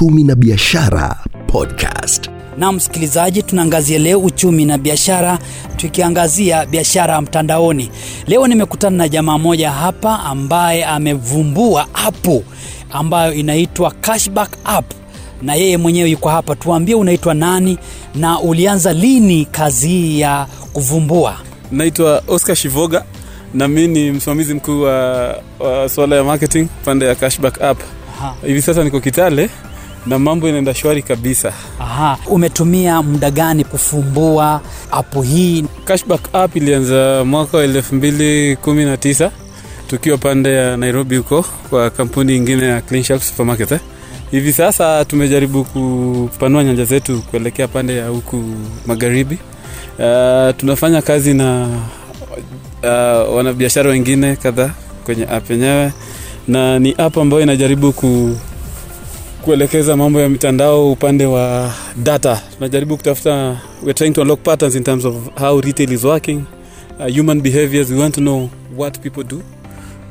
uchumi na biashara podcast. Na msikilizaji, tunaangazia leo uchumi na biashara, tukiangazia biashara mtandaoni. Leo nimekutana na jamaa moja hapa ambaye amevumbua apu ambayo inaitwa Cashback app, na yeye mwenyewe yuko hapa. Tuambie unaitwa nani na ulianza lini kazi hii ya kuvumbua? Naitwa Oscar Shivoga na mi ni msimamizi mkuu wa, wa swala ya marketing pande ya Cashback app. Hivi sasa niko Kitale na mambo inaenda shwari kabisa. Aha. Umetumia muda gani kufumbua apu hii? Cashback app ilianza mwaka wa elfu mbili kumi na tisa tukiwa pande ya Nairobi huko kwa kampuni ingine ya Clean Shelf Supermarket. Eh. Hivi sasa tumejaribu kupanua nyanja zetu kuelekea pande ya huku magharibi. Uh, tunafanya kazi na uh, wanabiashara wengine kadhaa kwenye app yenyewe, na ni app ambayo inajaribu ku, kuelekeza mambo ya mitandao upande wa data. Tunajaribu kutafuta, we're trying to unlock patterns in terms of how retail is working, uh, human behaviors. We want to know what people do,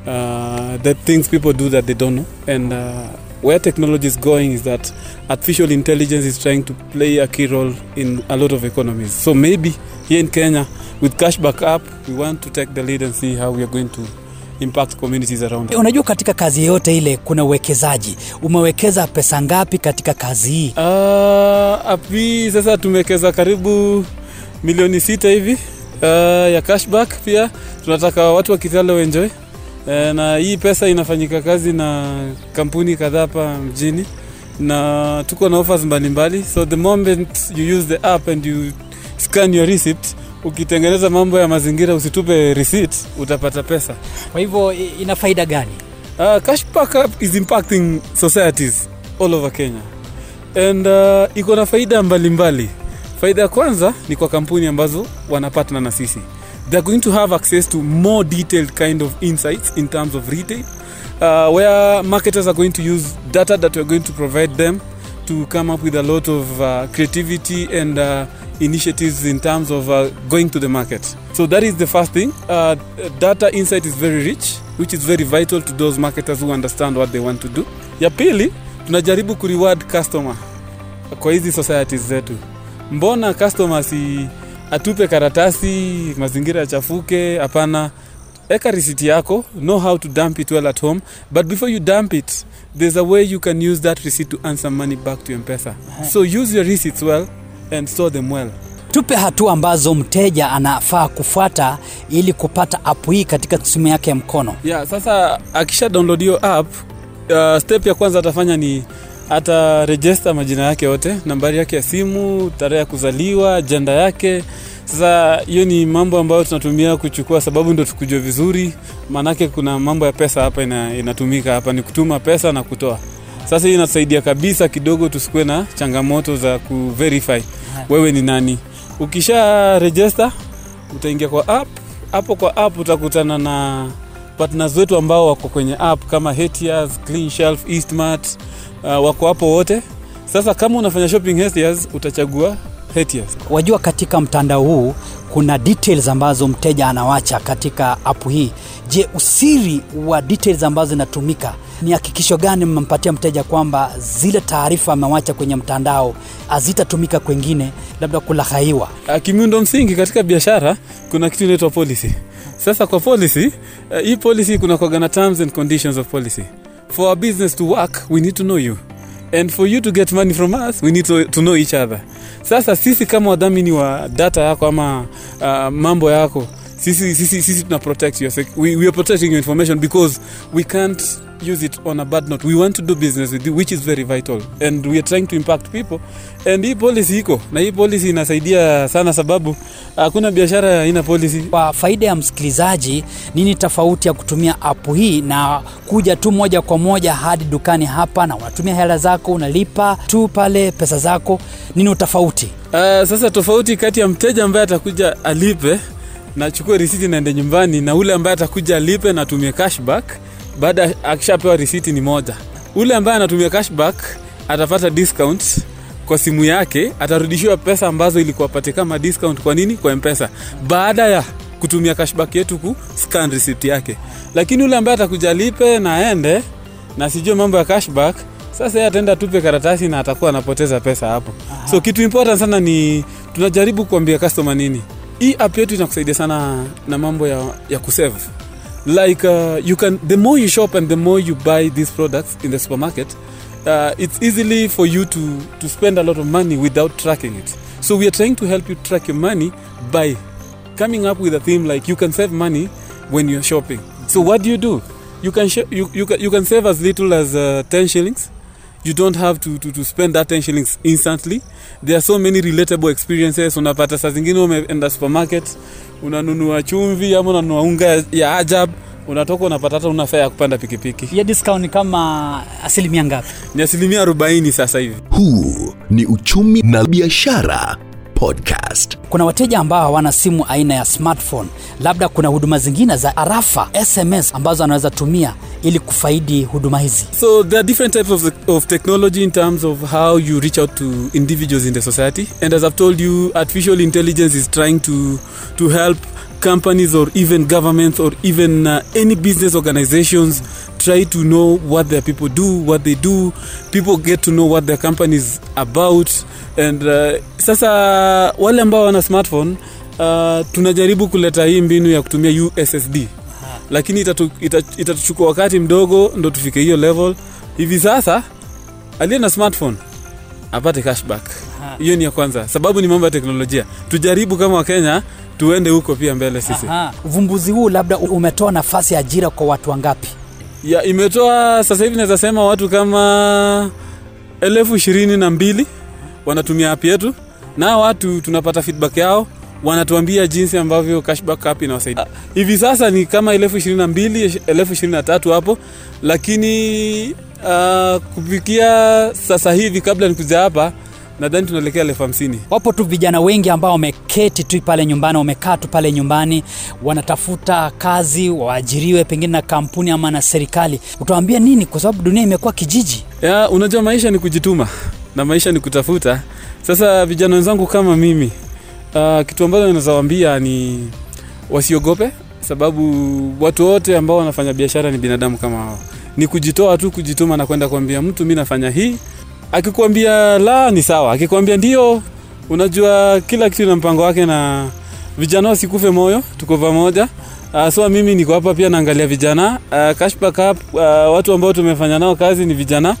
uh, the things people do that they don't know, and uh, where technology is going is that artificial intelligence is trying to play a key role in a lot of economies. So maybe here in Kenya, with Cashback app, we want to take the lead and see how we are going to impact communities around. Unajua, katika kazi yeyote ile kuna uwekezaji. Umewekeza pesa ngapi katika kazi hii? Uh, api sasa tumewekeza karibu milioni sita hivi uh, ya cashback. Pia tunataka watu wa Kitale waenjoy uh, na hii pesa inafanyika kazi na kampuni kadhaa hapa mjini na tuko na offers mbalimbali, so the moment you use the app and you scan your receipt, ukitengeneza mambo ya mazingira usitupe receipt, utapata pesa. Kwa hivyo ina faida gani? Uh, cashback app is impacting societies all over Kenya and uh, iko na faida mbalimbali. Faida ya kwanza ni kwa kampuni ambazo wanapatana na sisi, they're going to have access to more detailed kind of insights in terms of retail uh, where marketers are going to use data that we're going to provide them to come up with a lot of uh, creativity and uh, initiatives in terms of uh, going to the market. So that is the first thing. Uh, data insight is very rich, which is very vital to those marketers who understand what they want to do. Ya pili, tunajaribu kureward customer kwa hizi societies zetu. Mbona customer si atupe karatasi, mazingira yachafuke? Hapana, eka receipt yako, know how to dump it well at home, but before you dump it, there's a way you can use that receipt to earn some money back to M-Pesa. So use your receipts well and store them well. Tupe hatua ambazo mteja anafaa kufuata ili kupata app hii katika simu yake ya mkono. yeah, sasa akisha download hiyo app uh, step ya kwanza atafanya ni ata register majina yake yote nambari yake ya simu tarehe ya kuzaliwa jenda yake sasa hiyo ni mambo ambayo tunatumia kuchukua sababu ndo tukujue vizuri maanake kuna mambo ya pesa hapa ina, inatumika hapa ni kutuma pesa na kutoa sasa hii inatusaidia kabisa kidogo tusikuwe na changamoto za kuverify wewe ni nani? Ukisha register utaingia kwa app. Hapo kwa app utakutana na partners wetu ambao wako kwenye app kama Hetias, Clean Shelf, Eastmart uh, wako hapo wote. Sasa kama unafanya shopping Hetias utachagua Hetias. Wajua, katika mtandao huu kuna details ambazo mteja anawacha katika app hii. Je, usiri wa details ambazo zinatumika ni hakikisho gani mmempatia mteja kwamba zile taarifa amewacha kwenye mtandao hazitatumika kwengine, labda kulaghaiwa? Uh, kimiundo msingi katika biashara kuna kitu inaitwa policy. Sasa kwa policy uh, hii policy kuna kwa na terms and conditions of policy. For a business to work we need to know you and for you to get money from us we need to, to know each other. Sasa sisi kama wadhamini wa data yako ama uh, mambo yako sisi, sisi, sisi tuna protect your we, we are protecting your information because we can't use it on a bad note we want to do business with you which is very vital and we are trying to impact people and hii policy iko na hii policy inasaidia sana sababu hakuna biashara haina policy Kwa faida ya msikilizaji, nini tofauti ya kutumia app hii na kuja tu moja kwa moja hadi dukani hapa na unatumia hela zako unalipa tu pale pesa zako? Nini utofauti? Uh, sasa tofauti kati ya mteja ambaye atakuja alipe nachukua risiti naende nyumbani na ule ambaye atakuja alipe natumie cashback baada akishapewa risiti ni moja. Ule ambaye anatumia cashback atapata discount kwa simu yake, atarudishiwa pesa ambazo ilikuwa pate kama discount. Kwa nini? Kwa mpesa, baada ya kutumia cashback yetu ku scan receipt yake. Lakini ule ambaye atakuja lipe na aende na sijue mambo ya cashback sasa yeye ataenda tupe karatasi na atakuwa anapoteza pesa hapo so kitu important sana ni tunajaribu kuambia customer nini hii app yetu inakusaidia sana na mambo ya, ya kusave like uh, you can the more you shop and the more you buy these products in the supermarket uh, it's easily for you to, to spend a lot of money without tracking it so we are trying to help you track your money by coming up with a theme like you can save money when you're shopping so what do you do you can, sh- you, you, can, you can save as little as uh, 10 shillings you don't have to, to, to spend that 10 shillings instantly there are so many relatable experiences unapata saa zingine umeenda supermarket unanunua chumvi ama unanunua unga ya ajab unatoka unapata hata una fea ya kupanda pikipiki. Hiyo discount ni kama asilimia ngapi? Ni asilimia 40 sasa hivi. Huu ni Uchumi na Biashara Podcast. kuna wateja ambao hawana simu aina ya smartphone labda kuna huduma zingine za arafa sms ambazo anaweza tumia ili kufaidi huduma hizi So there are different types of, of technology in terms of how you reach out to individuals in the society. And as I've told you, artificial intelligence is trying to to help companies or even governments or even uh, any business organizations try to know what their people do, what they do. People get to know what their company is about. And uh, sasa wale ambao wana smartphone uh, tunajaribu kuleta hii mbinu ya kutumia USSD lakini itatuchukua ita- ita wakati mdogo ndo tufike hiyo level. Hivi sasa aliye na smartphone apate cashback. Hiyo ni ya kwanza. Sababu ni mambo ya teknolojia. Tujaribu kama wakenya tuende huko pia mbele sisi. Aha. uvumbuzi huu labda umetoa nafasi ya ajira kwa watu wangapi ya imetoa sasa hivi naweza sema watu kama elfu ishirini na mbili wanatumia app yetu na watu tunapata feedback yao wanatuambia jinsi ambavyo cashback app inawasaidia. Hivi sasa ni kama elfu ishirini na mbili elfu ishirini na tatu hapo lakini uh, kufikia sasa hivi kabla nikuja hapa nadhani tunaelekea elfu hamsini. Wapo tu vijana wengi ambao wameketi tu pale nyumbani wamekaa tu pale nyumbani wanatafuta kazi waajiriwe pengine na kampuni ama na serikali. Utawambia nini? Kwa sababu dunia imekuwa kijiji. Ya unajua maisha ni kujituma na maisha ni kutafuta. Sasa vijana wenzangu kama mimi uh, kitu ambacho nawezawambia ni wasiogope sababu watu wote ambao wanafanya biashara ni binadamu kama hao. Ni kujitoa tu kujituma na kwenda kuambia mtu mi nafanya hii akikwambia la ni sawa. Akikwambia ndio unajua kila kitu na mpango wake na vijana wasikufe moyo tuko pamoja. Uh, so mimi niko hapa pia naangalia vijana. Uh, cashback up uh, watu ambao tumefanya nao kazi ni vijana.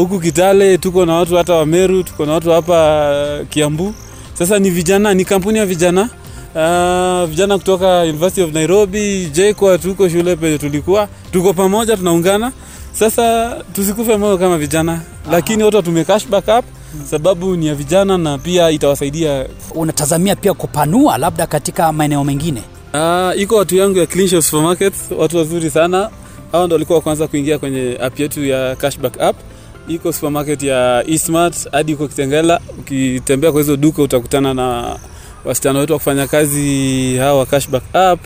Uh, Kitale tuko na watu hata Wameru tuko na watu hapa uh, Kiambu. Sasa ni vijana ni kampuni ya vijana. Uh, vijana kutoka University of Nairobi JKUA tuko shule penye tulikuwa. Tuko pamoja tunaungana sasa tusikufe moyo kama vijana lakini watu watumie cashback Hmm. sababu ni ya vijana na pia itawasaidia unatazamia pia kupanua labda katika maeneo mengine Uh, iko watu yangu ya Clean Supermarket, watu wazuri sana. Hao ndo walikuwa wa kwanza kuingia kwenye app yetu ya cashback app. Iko supermarket ya eSmart hadi uko Kitengela. Ukitembea kwa hizo duka utakutana na wasichana wetu wa kufanya kazi hawa wa cashback app.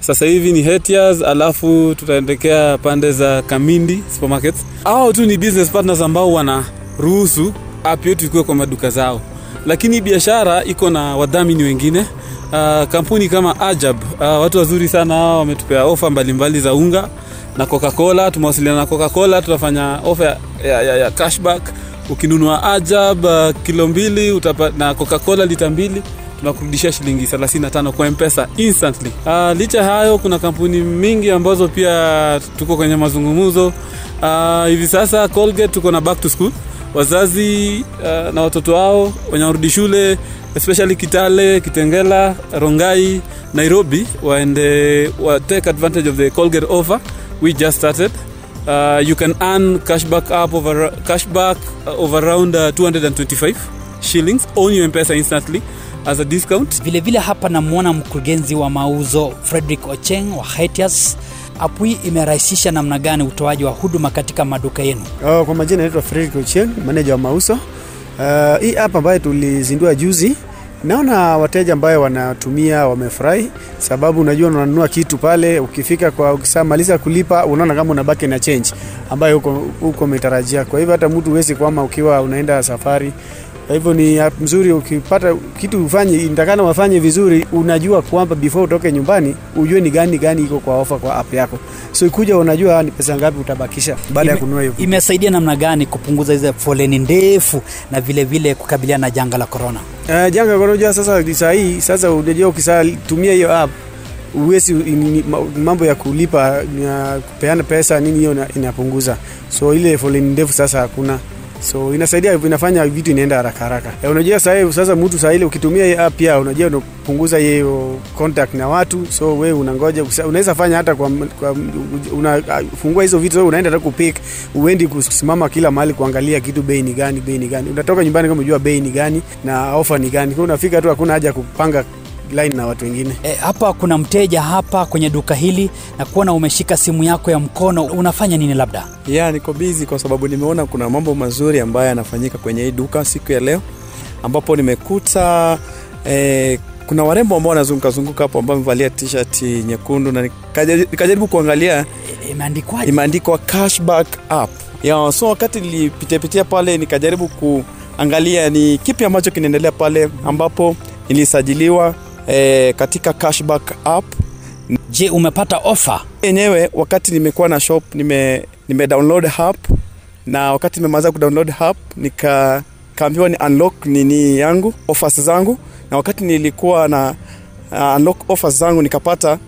Sasa hivi ni Hetias, alafu tutaendekea pande za Kamindi supermarket. Hao tu ni business partners ambao wanaruhusu app yetu ikuwe kwa maduka zao, lakini biashara iko na wadhamini wengine uh, kampuni kama Ajab uh, watu wazuri sana hao wametupea ofa mbalimbali za unga na Coca-Cola. Tumewasiliana na Coca-Cola, tutafanya ofa ya, ya, ya, ya cashback. Ukinunua Ajab uh, kilo mbili utapa, na Coca-Cola lita mbili tunakurudishia shilingi 35 kwa mpesa instantly. Uh, licha hayo kuna kampuni mingi ambazo pia tuko kwenye mazungumzo uh, sasa. Colgate tuko na back to school, wazazi uh, na watoto wao wenye warudi shule especially Kitale, Kitengela, Rongai, Nairobi waende wa take advantage of the Colgate offer we just started. Uh, you can earn cashback up over cashback uh, of around uh, 225 shillings on your M-Pesa instantly as a discount. vilevile vile hapa namwona mkurugenzi wa mauzo frederick ocheng wa Hetias. app hii imerahisisha namna gani utoaji wa huduma katika maduka yenu Uh, kwa majina naitwa Frederick Ocheng, manager wa mauzo. Uh, hii app ambayo tulizindua juzi, naona wateja ambayo wanatumia wamefurahi, sababu unajua unanunua kitu pale, ukifika kwa ukisamaliza kulipa, unaona kama unabaki na change ambayo uko umetarajia. Kwa hivyo hata mtu huwezi kwama ukiwa unaenda safari Kwa hivyo ni app mzuri, ukipata kitu ufanye, nitakana wafanye vizuri, unajua kwamba before utoke nyumbani ujue ni gani gani iko kwa ofa kwa app yako, so ikuja unajua ni pesa ngapi utabakisha baada ya kununua hiyo. Imesaidia namna gani kupunguza hizo foleni ndefu na vile vile kukabiliana na janga la corona? Uh, janga la corona sasa saa hii sasa unajua ukisatumia hiyo app uwezi mambo ya kulipa na kupeana pesa nini hiyo inapunguza, so ile foleni ndefu sasa hakuna so inasaidia inafanya vitu inaenda haraka haraka. E, unajua sasa sasa mtu saa ukitumia hii app ya unajua unapunguza hiyo contact na watu, so we unangoja unaweza fanya hata kwa, kwa unafungua hizo vitu so unaenda hata kupick, uendi kusimama kila mahali kuangalia kitu bei ni gani, bei ni gani. Unatoka nyumbani kama unajua bei ni gani na offer ni gani, kwa unafika tu, hakuna haja kupanga line na watu wengine. E, hapa kuna mteja hapa kwenye duka hili na kuona umeshika simu yako ya mkono, unafanya nini labda? ya niko busy kwa sababu nimeona kuna mambo mazuri ambayo yanafanyika kwenye hii duka siku ya leo ambapo nimekuta eh, kuna warembo ambao wanazungukazunguka hapo ambao wamevalia t-shirt nyekundu na nikaja- nikajaribu kuangalia E, imeandikwa cashback app ya so wakati nilipitiapitia pale nikajaribu kuangalia ni kipi ambacho kinaendelea pale ambapo nilisajiliwa eh, katika cashback app Je, umepata ofa? yenyewe wakati nimekuwa na shop nime, nime download app na wakati nimemaliza kudownload app nika kaambiwa ni unlock nini yangu offers zangu na wakati nilikuwa na uh, unlock offers zangu nikapata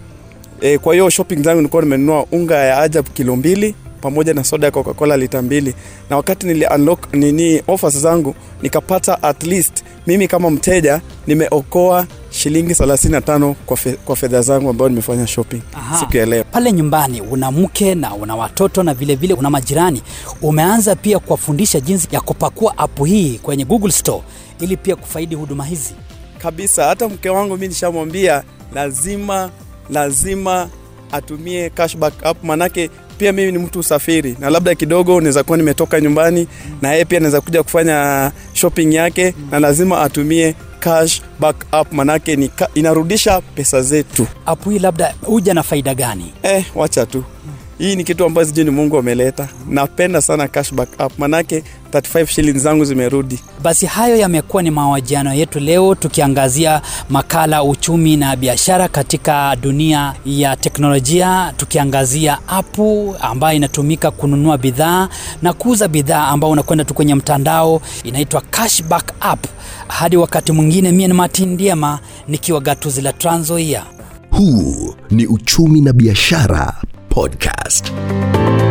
e, kwa hiyo shopping zangu nilikuwa nimenunua unga ya ajab kilo mbili pamoja na soda ya coca-cola lita mbili na wakati nili unlock nini offers zangu nikapata at least mimi kama mteja nimeokoa shilingi 35 kwa, fe, kwa fedha zangu ambayo nimefanya shopping Aha. siku ya leo Pale nyumbani una mke na una watoto na vile vile una majirani. Umeanza pia kuwafundisha jinsi ya kupakua app hii kwenye Google Store ili pia kufaidi huduma hizi. kabisa hata mke wangu mi nishamwambia lazima lazima atumie cashback app manake pia mimi ni mtu usafiri na labda kidogo naweza kuwa nimetoka nyumbani na yeye pia anaweza kuja kufanya shopping yake na lazima atumie cashback up, manake ni ka, inarudisha pesa zetu Apui, hii labda huja na faida gani? eh, wacha tu hii ni kitu ambayo sijui ni mungu ameleta napenda sana cashback app manake 35 shillings zangu zimerudi Basi hayo yamekuwa ni mahojiano yetu leo, tukiangazia makala uchumi na biashara katika dunia ya teknolojia, tukiangazia apu ambayo inatumika kununua bidhaa na kuuza bidhaa ambao unakwenda tu kwenye mtandao, inaitwa cashback app. Hadi wakati mwingine, mie ni Martin Ndiema nikiwa gatuzi la Trans Nzoia. Huu ni Uchumi na Biashara Podcast.